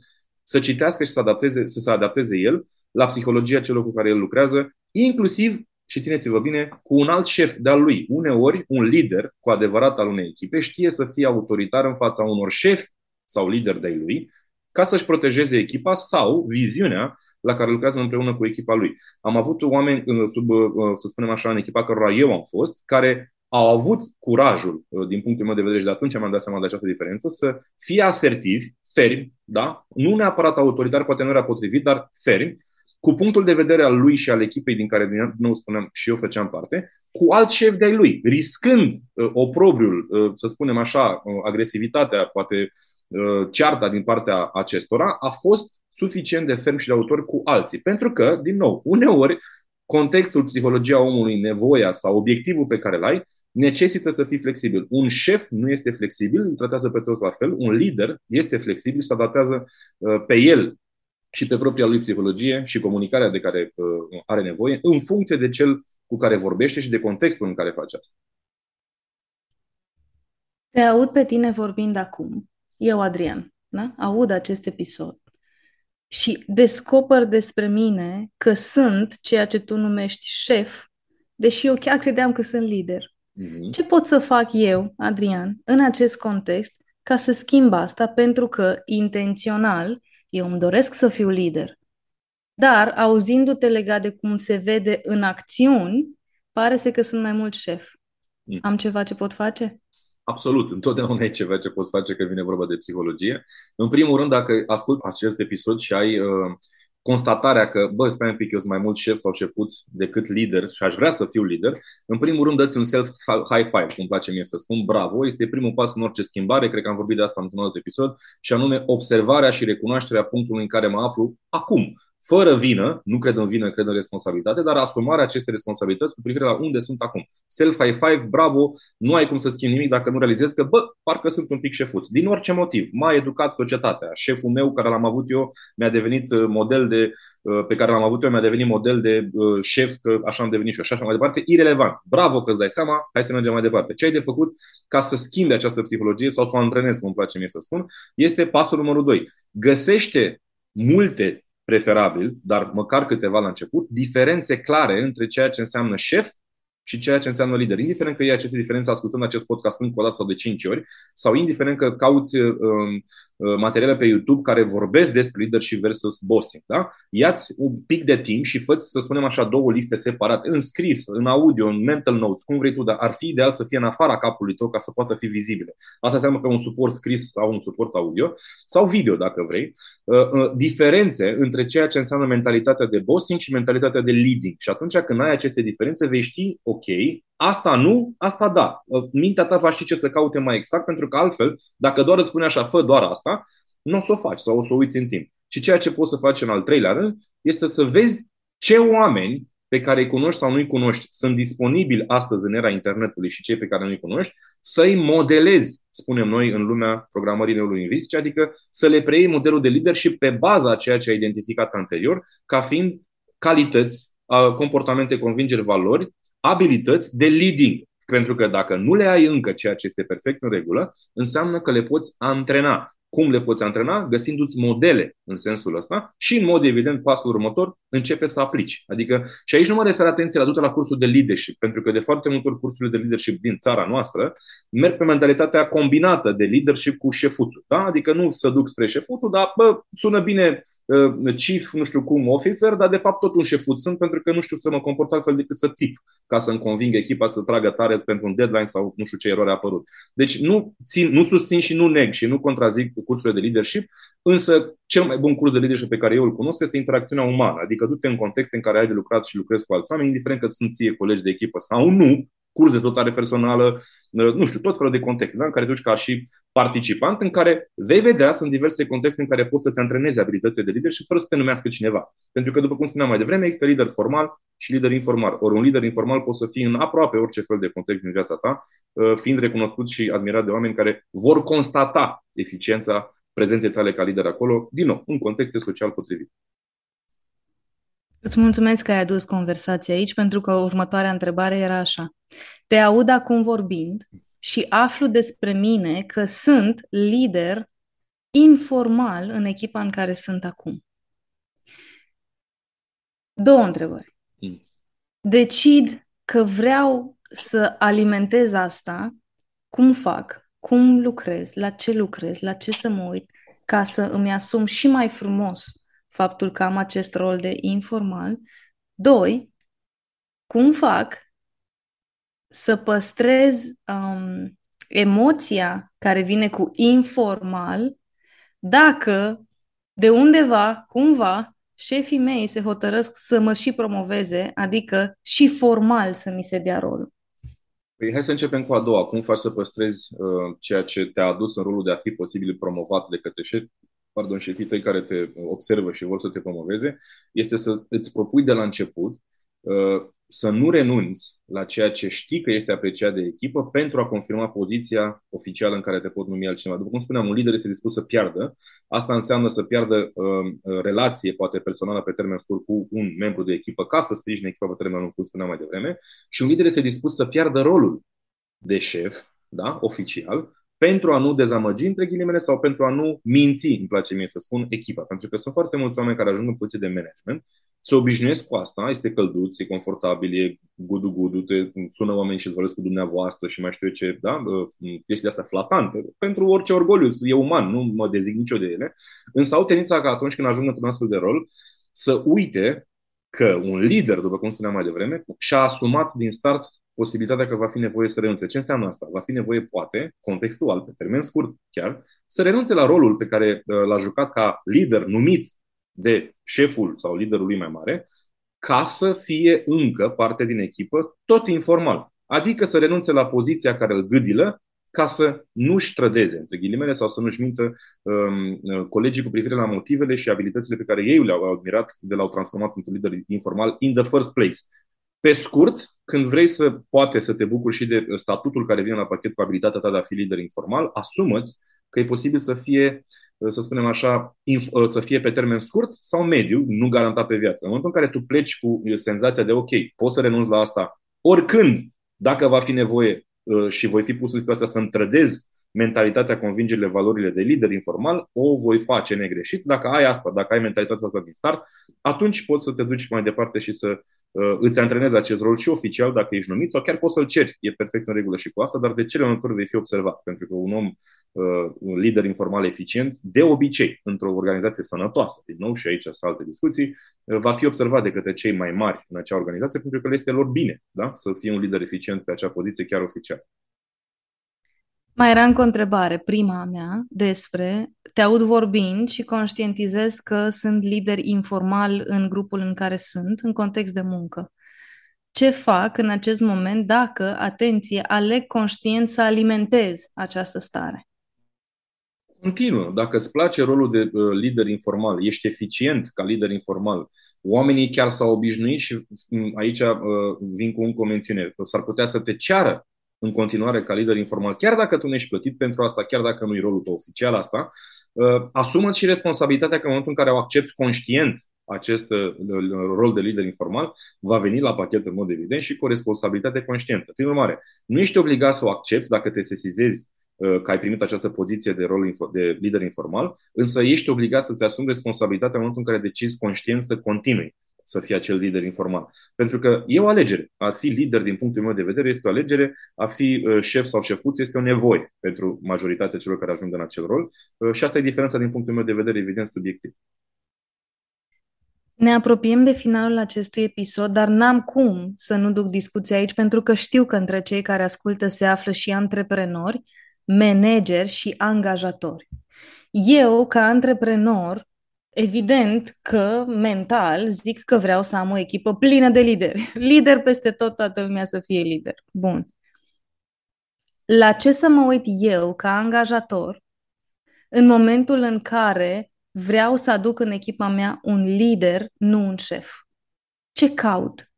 să citească și să, adapteze, să se adapteze el la psihologia celor cu care el lucrează, inclusiv, și țineți-vă bine, cu un alt șef de-al lui. Uneori, un lider cu adevărat al unei echipe știe să fie autoritar în fața unor șefi sau lideri de lui, ca să-și protejeze echipa sau viziunea la care lucrează împreună cu echipa lui. Am avut oameni, sub, să spunem așa, în echipa cărora eu am fost, care au avut curajul, din punctul meu de vedere, și de atunci mi-am dat seama de această diferență, să fie asertivi, fermi, da? nu neapărat autoritari, poate nu era potrivit, dar fermi, cu punctul de vedere al lui și al echipei din care, din nou spuneam, și eu făceam parte, cu alți șefi de-ai lui, riscând uh, oprobriul, uh, să spunem așa, uh, agresivitatea, poate uh, cearta din partea acestora, a fost suficient de ferm și de autor cu alții. Pentru că, din nou, uneori, contextul, psihologia omului, nevoia sau obiectivul pe care îl ai, necesită să fii flexibil. Un șef nu este flexibil, îl tratează pe toți la fel. Un lider este flexibil, se adaptează uh, pe el și pe propria lui psihologie și comunicarea de care uh, are nevoie în funcție de cel cu care vorbește și de contextul în care face asta. Te aud pe tine vorbind acum. Eu, Adrian, da? aud acest episod și descoper despre mine că sunt ceea ce tu numești șef, deși eu chiar credeam că sunt lider. Mm-hmm. Ce pot să fac eu, Adrian, în acest context, ca să schimb asta? Pentru că intențional eu îmi doresc să fiu lider. Dar, auzindu-te legat de cum se vede în acțiuni, pare să că sunt mai mult șef. Mm. Am ceva ce pot face? Absolut, întotdeauna e ceva ce poți face când vine vorba de psihologie. În primul rând, dacă ascult acest episod și ai uh, constatarea că, bă, stai un pic, eu sunt mai mult șef sau șefuț decât lider și aș vrea să fiu lider, în primul rând dă-ți un self-high five, cum place mie să spun, bravo, este primul pas în orice schimbare, cred că am vorbit de asta într-un alt episod, și anume observarea și recunoașterea punctului în care mă aflu acum fără vină, nu cred în vină, cred în responsabilitate, dar asumarea acestei responsabilități cu privire la unde sunt acum. Self-high five, bravo, nu ai cum să schimbi nimic dacă nu realizezi că, bă, parcă sunt un pic șefuț. Din orice motiv, m-a educat societatea. Șeful meu, care l-am avut eu, mi-a devenit uh, model de, uh, pe care l-am avut eu, mi-a devenit model de uh, șef, că așa am devenit și eu, și așa mai departe. Irelevant. Bravo că îți dai seama, hai să mergem mai departe. Ce ai de făcut ca să schimbi această psihologie sau să o antrenezi, cum îmi place mie să spun, este pasul numărul 2. Găsește multe preferabil, dar măcar câteva la început, diferențe clare între ceea ce înseamnă șef și ceea ce înseamnă lider. Indiferent că e aceste diferențe ascultând acest podcast încă o dată sau de 5 ori, sau indiferent că cauți uh, uh, materiale pe YouTube care vorbesc despre leadership versus bossing. Da? Ia-ți un pic de timp și fă să spunem așa, două liste separate, în scris, în audio, în mental notes, cum vrei tu, dar ar fi ideal să fie în afara capului tău ca să poată fi vizibile. Asta înseamnă că un suport scris sau un suport audio sau video, dacă vrei. Uh, uh, diferențe între ceea ce înseamnă mentalitatea de bossing și mentalitatea de leading. Și atunci când ai aceste diferențe, vei ști, ok, asta nu, asta da. Mintea ta va ști ce să caute mai exact, pentru că altfel, dacă doar îți spune așa, fă doar asta, nu o să o faci sau o să o uiți în timp. Și ceea ce poți să faci în al treilea rând este să vezi ce oameni pe care îi cunoști sau nu îi cunoști sunt disponibili astăzi în era internetului și cei pe care nu îi cunoști, să-i modelezi, spunem noi, în lumea programării neurolingvistice, adică să le preiei modelul de leadership pe baza a ceea ce ai identificat anterior, ca fiind calități, comportamente, convingeri, valori abilități de leading. Pentru că dacă nu le ai încă, ceea ce este perfect în regulă, înseamnă că le poți antrena. Cum le poți antrena? Găsindu-ți modele în sensul ăsta și, în mod evident, pasul următor, începe să aplici. Adică, și aici nu mă refer atenție la du la cursul de leadership, pentru că de foarte multe ori cursurile de leadership din țara noastră merg pe mentalitatea combinată de leadership cu șefuțul. Da? Adică nu să duc spre șefuțul, dar bă, sună bine uh, chief, nu știu cum, officer, dar de fapt tot un șefuț sunt pentru că nu știu să mă comport altfel decât să țip ca să-mi conving echipa să tragă tare pentru un deadline sau nu știu ce eroare a apărut. Deci nu, țin, nu susțin și nu neg și nu contrazic cursurile de leadership, însă cel mai bun curs de leadership pe care eu îl cunosc este interacțiunea umană, adică du-te în contexte în care ai de lucrat și lucrezi cu alți oameni, indiferent că sunt ție colegi de echipă sau nu, curs de dezvoltare personală, nu știu, tot felul de contexte da? în care duci ca și participant, în care vei vedea, sunt diverse contexte în care poți să-ți antrenezi abilitățile de lider și fără să te numească cineva. Pentru că, după cum spuneam mai devreme, există lider formal și lider informal. Ori un lider informal poate să fie în aproape orice fel de context din viața ta, fiind recunoscut și admirat de oameni care vor constata eficiența prezenței tale ca lider acolo, din nou, în contexte social potrivit. Îți mulțumesc că ai adus conversația aici, pentru că următoarea întrebare era așa. Te aud acum vorbind și aflu despre mine că sunt lider informal în echipa în care sunt acum. Două întrebări. Mm. Decid că vreau să alimentez asta, cum fac? cum lucrez, la ce lucrez, la ce să mă uit, ca să îmi asum și mai frumos faptul că am acest rol de informal. Doi, cum fac să păstrez um, emoția care vine cu informal dacă de undeva, cumva, șefii mei se hotărăsc să mă și promoveze, adică și formal să mi se dea rolul. Păi hai să începem cu a doua. Cum faci să păstrezi uh, ceea ce te-a adus în rolul de a fi posibil promovat de către șef, pardon, șefii tăi care te observă și vor să te promoveze, este să îți propui de la început uh, să nu renunți la ceea ce știi că este apreciat de echipă pentru a confirma poziția oficială în care te pot numi altcineva. După cum spuneam, un lider este dispus să piardă. Asta înseamnă să piardă uh, relație, poate personală pe termen scurt, cu un membru de echipă ca să sprijine echipa pe termen lung, cum spuneam mai devreme. Și un lider este dispus să piardă rolul de șef, da, oficial, pentru a nu dezamăgi între ghilimele sau pentru a nu minți, îmi place mie să spun, echipa. Pentru că sunt foarte mulți oameni care ajung în poziție de management, se obișnuiesc cu asta, este călduț, e confortabil, e gudu-gudu, te sună oameni și îți vorbesc cu dumneavoastră și mai știu eu ce, da? chestia asta flatante. Pentru orice orgoliu, e uman, nu mă dezic nicio de ele. Însă au tendința ca atunci când ajung într-un astfel de rol să uite că un lider, după cum spuneam mai devreme, și-a asumat din start posibilitatea că va fi nevoie să renunțe. Ce înseamnă asta? Va fi nevoie, poate, contextual, pe termen scurt chiar, să renunțe la rolul pe care uh, l-a jucat ca lider numit de șeful sau liderul lui mai mare, ca să fie încă parte din echipă, tot informal. Adică să renunțe la poziția care îl gâdilă ca să nu-și trădeze, între ghilimele, sau să nu-și mintă um, uh, colegii cu privire la motivele și abilitățile pe care ei le-au admirat de l-au transformat într-un lider informal in the first place. Pe scurt, când vrei să poate să te bucuri și de statutul care vine la pachet cu abilitatea ta de a fi lider informal, asumăți că e posibil să fie, să spunem așa, să fie pe termen scurt sau mediu, nu garantat pe viață. În momentul în care tu pleci cu senzația de ok, pot să renunț la asta oricând, dacă va fi nevoie și voi fi pus în situația să îmi trădez mentalitatea, convingerile, valorile de lider informal, o voi face negreșit. Dacă ai asta, dacă ai mentalitatea asta din start, atunci poți să te duci mai departe și să uh, îți antrenezi acest rol și oficial dacă ești numit sau chiar poți să-l ceri. E perfect în regulă și cu asta, dar de cele mai multe ori vei fi observat. Pentru că un om, uh, un lider informal eficient, de obicei, într-o organizație sănătoasă, din nou și aici sunt alte discuții, uh, va fi observat de către cei mai mari în acea organizație pentru că le este lor bine da? să fie un lider eficient pe acea poziție chiar oficial. Mai era încă o întrebare, prima mea, despre te aud vorbind și conștientizez că sunt lider informal în grupul în care sunt, în context de muncă. Ce fac în acest moment dacă, atenție, aleg conștient să alimentez această stare? Continuă. Dacă îți place rolul de uh, lider informal, ești eficient ca lider informal, oamenii chiar s-au obișnuit și mm, aici uh, vin cu un mențiune. S-ar putea să te ceară în continuare ca lider informal, chiar dacă tu nu ești plătit pentru asta, chiar dacă nu e rolul tău oficial asta, uh, asumă și responsabilitatea că în momentul în care o accepti conștient acest uh, rol de lider informal, va veni la pachet în mod evident și cu o responsabilitate conștientă. Prin urmare, nu ești obligat să o accepti dacă te sesizezi uh, că ai primit această poziție de rol de lider informal, însă ești obligat să-ți asumi responsabilitatea în momentul în care decizi conștient să continui să fie acel lider informal. Pentru că e o alegere. A fi lider, din punctul meu de vedere, este o alegere. A fi uh, șef sau șefuț este o nevoie pentru majoritatea celor care ajung în acel rol. Uh, și asta e diferența, din punctul meu de vedere, evident, subiectiv. Ne apropiem de finalul acestui episod, dar n-am cum să nu duc discuția aici, pentru că știu că între cei care ascultă se află și antreprenori, manageri și angajatori. Eu, ca antreprenor, Evident că mental zic că vreau să am o echipă plină de lideri. Lider peste tot, toată lumea să fie lider. Bun. La ce să mă uit eu ca angajator în momentul în care vreau să aduc în echipa mea un lider, nu un șef? Ce caut?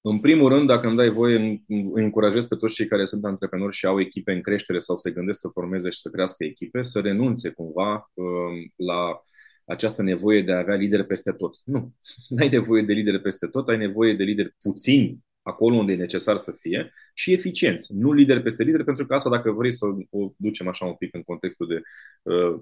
În primul rând, dacă îmi dai voie, îi încurajez pe toți cei care sunt antreprenori și au echipe în creștere sau se gândesc să formeze și să crească echipe, să renunțe cumva um, la această nevoie de a avea lideri peste tot. Nu. Nu ai nevoie de lideri peste tot, ai nevoie de lideri puțini acolo unde e necesar să fie și eficienți, nu lideri peste lideri, pentru că asta, dacă vrei să o ducem așa un pic în contextul de, uh,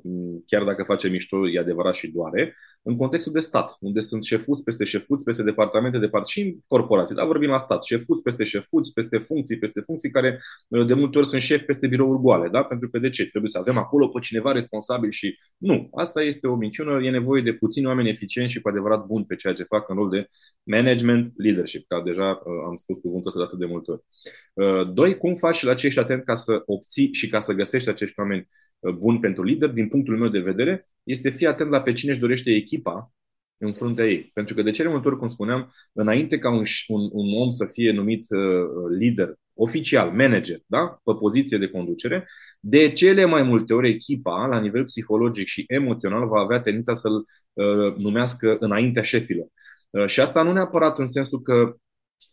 chiar dacă face mișto, e adevărat și doare, în contextul de stat, unde sunt șefuți peste șefuți, peste departamente de part și corporații, dar vorbim la stat, șefuți peste șefuți, peste funcții, peste funcții care uh, de multe ori sunt șefi peste birouri goale, da? pentru că de ce? Trebuie să avem acolo pe cineva responsabil și nu, asta este o minciună, e nevoie de puțini oameni eficienți și cu adevărat buni pe ceea ce fac în rol de management, leadership, ca deja uh, am spus cuvântul ăsta de atât de multe ori. Uh, doi, cum faci la acești atent ca să obții și ca să găsești acești oameni uh, buni pentru lider, din punctul meu de vedere, este fi atent la pe cine își dorește echipa în fruntea ei. Pentru că de cele multe ori, cum spuneam, înainte ca un, un, un om să fie numit uh, lider oficial, manager, da? pe poziție de conducere, de cele mai multe ori echipa, la nivel psihologic și emoțional, va avea tendința să-l uh, numească înaintea șefilor. Uh, și asta nu neapărat în sensul că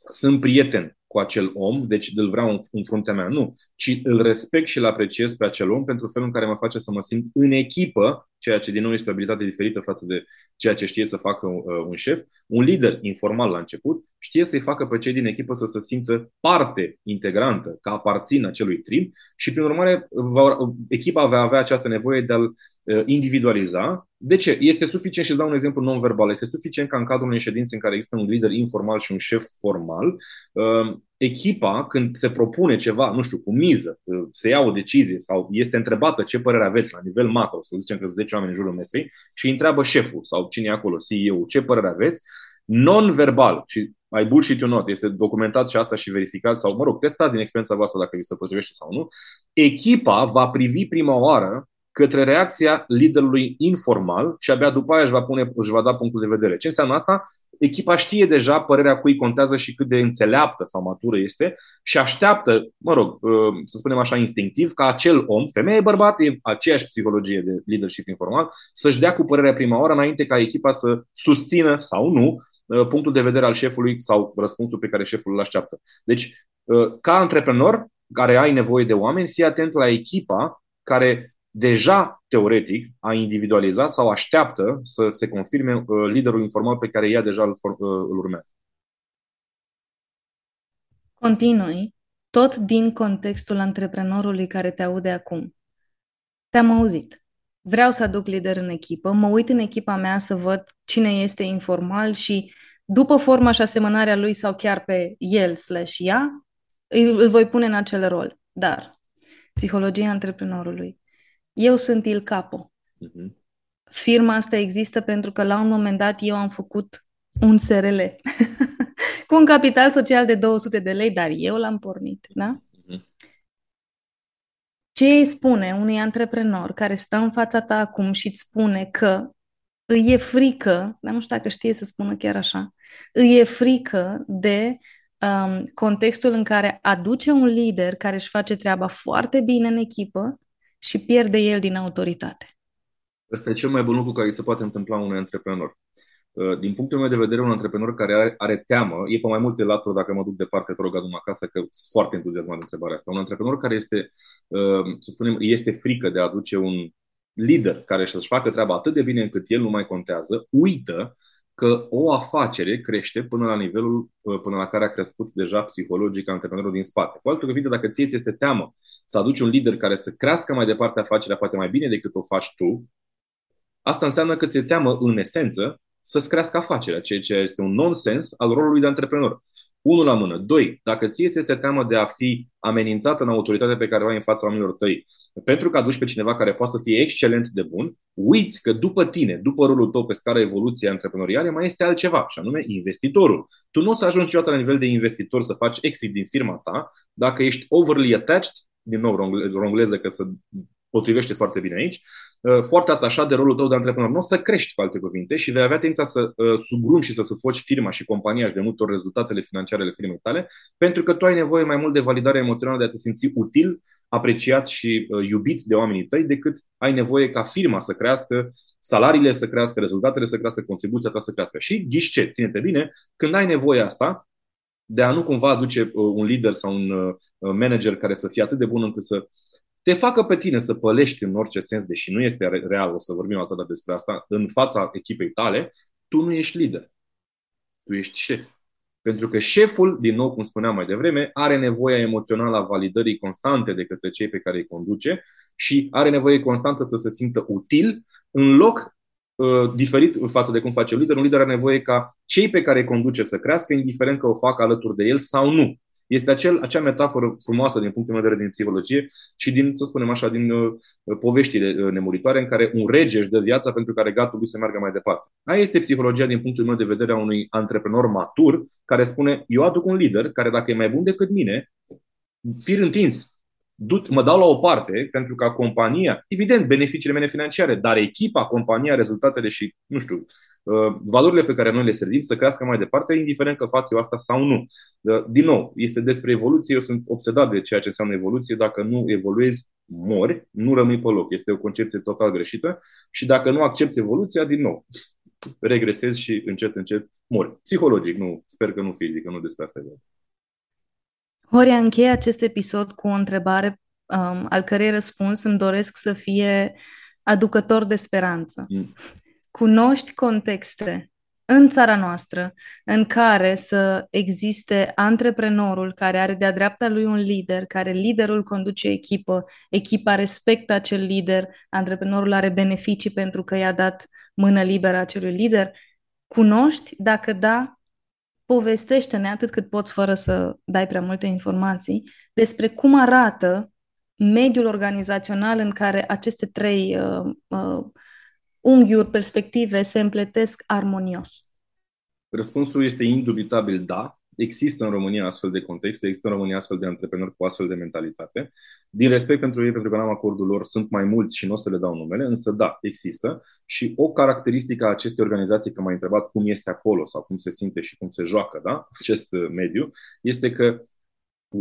sunt prieten cu acel om, deci îl vreau în, în fruntea mea. Nu, ci îl respect și îl apreciez pe acel om pentru felul în care mă face să mă simt în echipă, ceea ce din nou este o abilitate diferită față de ceea ce știe să facă un, uh, un șef. Un lider informal la început știe să-i facă pe cei din echipă să se simtă parte integrantă, că aparțin acelui trim și, prin urmare, va, echipa va avea această nevoie de a-l uh, individualiza. De ce? Este suficient, și îți dau un exemplu non-verbal, este suficient ca în cadrul unei ședințe în care există un lider informal și un șef formal, uh, echipa, când se propune ceva, nu știu, cu miză, se ia o decizie sau este întrebată ce părere aveți la nivel macro, să zicem că sunt 10 oameni în jurul mesei, și întreabă șeful sau cine e acolo, CEO, ce părere aveți, non-verbal, și ai bullshit you not, este documentat și asta și verificat sau, mă rog, testat din experiența voastră dacă vi se potrivește sau nu, echipa va privi prima oară către reacția liderului informal și abia după aia își va, pune, își va da punctul de vedere. Ce înseamnă asta? Echipa știe deja părerea cui contează și cât de înțeleaptă sau matură este și așteaptă, mă rog, uh, să spunem așa instinctiv, ca acel om, femeie, bărbat, e aceeași psihologie de leadership informal, să-și dea cu părerea prima oară înainte ca echipa să susțină sau nu uh, punctul de vedere al șefului sau răspunsul pe care șeful îl așteaptă. Deci, uh, ca antreprenor care ai nevoie de oameni, fii atent la echipa care deja, teoretic, a individualizat sau așteaptă să se confirme uh, liderul informal pe care ea deja îl, uh, îl urmează. Continui, tot din contextul antreprenorului care te aude acum. Te-am auzit. Vreau să aduc lider în echipă, mă uit în echipa mea să văd cine este informal și după forma și asemănarea lui sau chiar pe el slash ea, îl voi pune în acel rol. Dar psihologia antreprenorului eu sunt Il Capo. Uh-huh. Firma asta există pentru că la un moment dat eu am făcut un SRL cu un capital social de 200 de lei, dar eu l-am pornit, da? Uh-huh. Ce îi spune unui antreprenor care stă în fața ta acum și îți spune că îi e frică, dar nu știu dacă știe să spună chiar așa, îi e frică de um, contextul în care aduce un lider care își face treaba foarte bine în echipă și pierde el din autoritate. Ăsta e cel mai bun lucru care se poate întâmpla unui antreprenor. Uh, din punctul meu de vedere, un antreprenor care are, are teamă, e pe mai multe laturi, dacă mă duc departe, te rog, adu acasă, că sunt foarte entuziasmat de întrebarea asta. Un antreprenor care este, uh, să spunem, este frică de a aduce un lider care să-și facă treaba atât de bine încât el nu mai contează, uită că o afacere crește până la nivelul uh, până la care a crescut deja psihologic antreprenorul din spate. Cu alte cuvinte, dacă ție ți este teamă să aduci un lider care să crească mai departe afacerea poate mai bine decât o faci tu, asta înseamnă că ți-e teamă în esență să-ți crească afacerea, ceea ce este un nonsens al rolului de antreprenor. Unul la mână. Doi, dacă ție se teamă de a fi amenințată în autoritatea pe care o ai în fața oamenilor tăi, pentru că aduci pe cineva care poate să fie excelent de bun, uiți că după tine, după rolul tău pe scara evoluției antreprenoriale, mai este altceva, și anume investitorul. Tu nu o să ajungi niciodată la nivel de investitor să faci exit din firma ta dacă ești overly attached, din nou rongleză că să potrivește foarte bine aici, uh, foarte atașat de rolul tău de antreprenor. Nu o să crești, cu alte cuvinte, și vei avea tendința să uh, sugrumi și să sufoci firma și compania și de multe ori rezultatele financiare ale firmei tale, pentru că tu ai nevoie mai mult de validare emoțională, de a te simți util, apreciat și uh, iubit de oamenii tăi, decât ai nevoie ca firma să crească, salariile să crească, rezultatele să crească, contribuția ta să crească. Și ghișce, ține-te bine, când ai nevoie asta, de a nu cumva aduce un lider sau un manager care să fie atât de bun încât să te facă pe tine să pălești în orice sens, deși nu este real, o să vorbim atât despre asta, în fața echipei tale, tu nu ești lider. Tu ești șef. Pentru că șeful, din nou cum spuneam mai devreme, are nevoia emoțională a validării constante de către cei pe care îi conduce și are nevoie constantă să se simtă util, în loc uh, diferit față de cum face un lider. Un lider are nevoie ca cei pe care îi conduce să crească, indiferent că o fac alături de el sau nu. Este acel, acea metaforă frumoasă din punctul meu de vedere din psihologie și din, să spunem așa, din uh, poveștile uh, nemuritoare în care un rege își dă viața pentru ca regatul lui să meargă mai departe. Aia este psihologia din punctul meu de vedere a unui antreprenor matur care spune eu aduc un lider care dacă e mai bun decât mine, fir întins, mă dau la o parte pentru ca compania, evident, beneficiile mele financiare, dar echipa, compania, rezultatele și, nu știu, uh, valorile pe care noi le servim să crească mai departe, indiferent că fac eu asta sau nu. Uh, din nou, este despre evoluție, eu sunt obsedat de ceea ce înseamnă evoluție, dacă nu evoluezi, mori, nu rămâi pe loc. Este o concepție total greșită și dacă nu accepti evoluția, din nou, regresezi și încet, încet mori. Psihologic, nu, sper că nu fizic, că nu despre asta e vorba. Horia, încheie acest episod cu o întrebare um, al cărei răspuns îmi doresc să fie aducător de speranță. Mm. Cunoști contexte în țara noastră în care să existe antreprenorul care are de-a dreapta lui un lider, care liderul conduce echipă, echipa respectă acel lider, antreprenorul are beneficii pentru că i-a dat mână liberă acelui lider. Cunoști? Dacă da, povestește-ne atât cât poți fără să dai prea multe informații despre cum arată mediul organizațional în care aceste trei uh, uh, unghiuri, perspective se împletesc armonios. Răspunsul este indubitabil da. Există în România astfel de contexte, există în România astfel de antreprenori cu astfel de mentalitate. Din respect pentru ei, pentru că n-am acordul lor, sunt mai mulți și nu o să le dau numele, însă da, există. Și o caracteristică a acestei organizații, că m-ai întrebat cum este acolo sau cum se simte și cum se joacă da, acest mediu, este că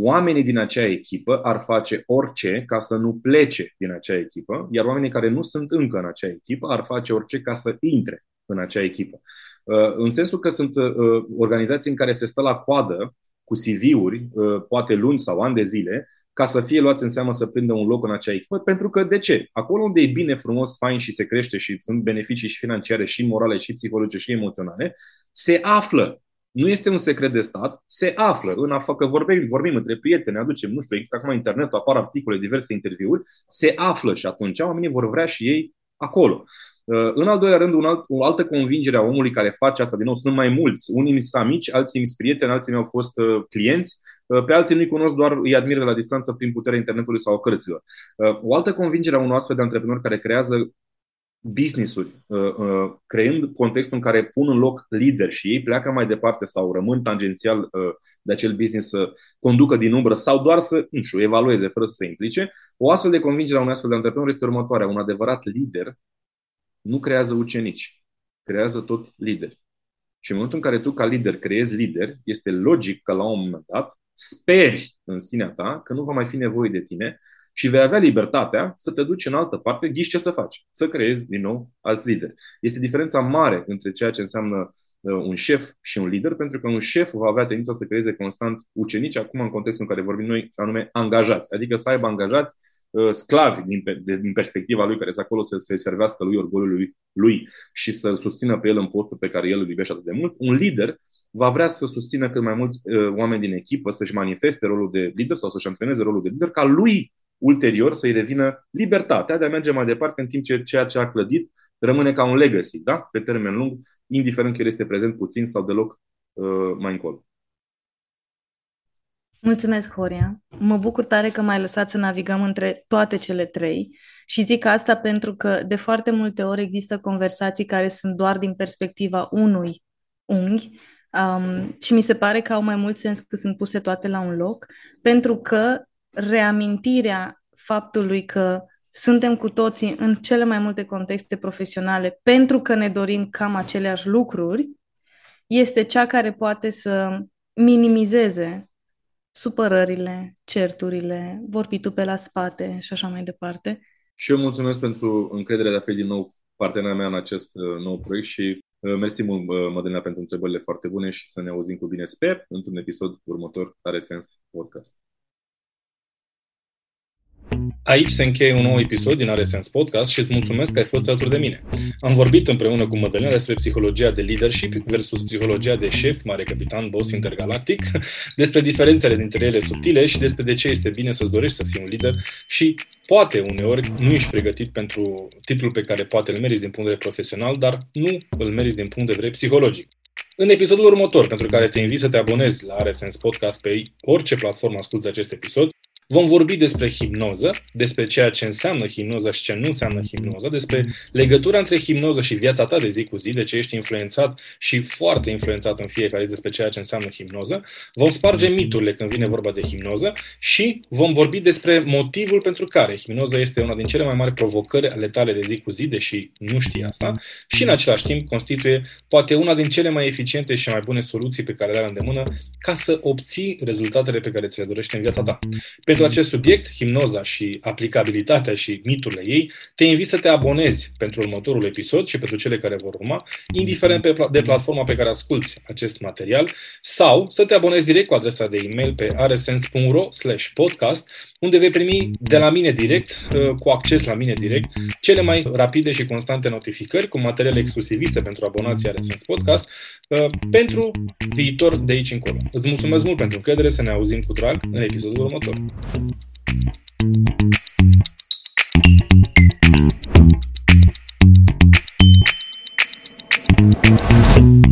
oamenii din acea echipă ar face orice ca să nu plece din acea echipă, iar oamenii care nu sunt încă în acea echipă ar face orice ca să intre în acea echipă. Uh, în sensul că sunt uh, organizații în care se stă la coadă cu CV-uri, uh, poate luni sau ani de zile, ca să fie luați în seamă să prindă un loc în acea echipă, pentru că de ce? Acolo unde e bine, frumos, fain și se crește și sunt beneficii și financiare, și morale, și psihologice, și emoționale, se află nu este un secret de stat, se află în afară, că vorbim, vorbim între prieteni, aducem, nu știu, există acum internet, apar articole, diverse interviuri, se află și atunci oamenii vor vrea și ei acolo. Uh, în al doilea rând, un alt, o altă convingere a omului care face asta, din nou, sunt mai mulți. Unii mi sunt amici, alții mi sunt prieteni, alții mi-au fost uh, clienți, uh, pe alții nu-i cunosc, doar îi admir de la distanță prin puterea internetului sau a cărților. Uh, o altă convingere a unui astfel de antreprenor care creează business-uri, uh, uh, creând contextul în care pun în loc lideri și ei pleacă mai departe sau rămân tangențial uh, de acel business să conducă din umbră sau doar să, nu știu, evalueze fără să se implice, o astfel de convingere a unui astfel de antreprenor este următoarea. Un adevărat lider nu creează ucenici, creează tot lideri. Și în momentul în care tu, ca lider, creezi lider, este logic că la un moment dat speri în sinea ta că nu va mai fi nevoie de tine și vei avea libertatea să te duci în altă parte, ghiși ce să faci, să creezi din nou alți lideri. Este diferența mare între ceea ce înseamnă uh, un șef și un lider, pentru că un șef va avea tendința să creeze constant ucenici, acum în contextul în care vorbim noi, anume angajați, adică să aibă angajați uh, sclavi din, de, din perspectiva lui care este acolo să se servească lui orgoliului lui, lui și să susțină pe el în postul pe care el îl iubește atât de mult. Un lider va vrea să susțină cât mai mulți uh, oameni din echipă să-și manifeste rolul de lider sau să-și antreneze rolul de lider ca lui ulterior să-i revină libertatea de a merge mai departe în timp ce ceea ce a clădit rămâne ca un legacy, da? pe termen lung, indiferent că el este prezent puțin sau deloc uh, mai încolo. Mulțumesc, Horia. Mă bucur tare că m-ai lăsat să navigăm între toate cele trei și zic asta pentru că de foarte multe ori există conversații care sunt doar din perspectiva unui unghi um, și mi se pare că au mai mult sens că sunt puse toate la un loc, pentru că reamintirea faptului că suntem cu toții în cele mai multe contexte profesionale pentru că ne dorim cam aceleași lucruri, este cea care poate să minimizeze supărările, certurile, vorbitul pe la spate și așa mai departe. Și eu mulțumesc pentru încrederea de a fi din nou partenera mea în acest uh, nou proiect și uh, mersi mult, uh, Mădălina, pentru întrebările foarte bune și să ne auzim cu bine, sper, într-un episod următor, are sens podcast. Thank you Aici se încheie un nou episod din Are Sens Podcast și îți mulțumesc că ai fost alături de mine. Am vorbit împreună cu Mădălina despre psihologia de leadership versus psihologia de șef, mare capitan, boss intergalactic, despre diferențele dintre ele subtile și despre de ce este bine să-ți dorești să fii un lider și poate uneori nu ești pregătit pentru titlul pe care poate îl meriți din punct de vedere profesional, dar nu îl meriți din punct de vedere psihologic. În episodul următor, pentru care te invit să te abonezi la RSS Podcast pe orice platformă asculti acest episod, Vom vorbi despre hipnoză, despre ceea ce înseamnă hipnoza și ce nu înseamnă hipnoza, despre legătura între hipnoză și viața ta de zi cu zi, de ce ești influențat și foarte influențat în fiecare zi despre ceea ce înseamnă hipnoză. Vom sparge miturile când vine vorba de hipnoză și vom vorbi despre motivul pentru care hipnoza este una din cele mai mari provocări ale tale de zi cu zi, deși nu știi asta, și în același timp constituie poate una din cele mai eficiente și mai bune soluții pe care le ai în îndemână ca să obții rezultatele pe care ți le dorești în viața ta. Pentru acest subiect, hipnoza și aplicabilitatea și miturile ei, te invit să te abonezi pentru următorul episod și pentru cele care vor urma, indiferent de platforma pe care asculti acest material, sau să te abonezi direct cu adresa de e-mail pe rsens.ro podcast, unde vei primi de la mine direct, uh, cu acces la mine direct, cele mai rapide și constante notificări cu materiale exclusiviste pentru abonații RSS Podcast uh, pentru viitor de aici încolo. Îți mulțumesc mult pentru încredere, să ne auzim cu drag în episodul următor. Thank you.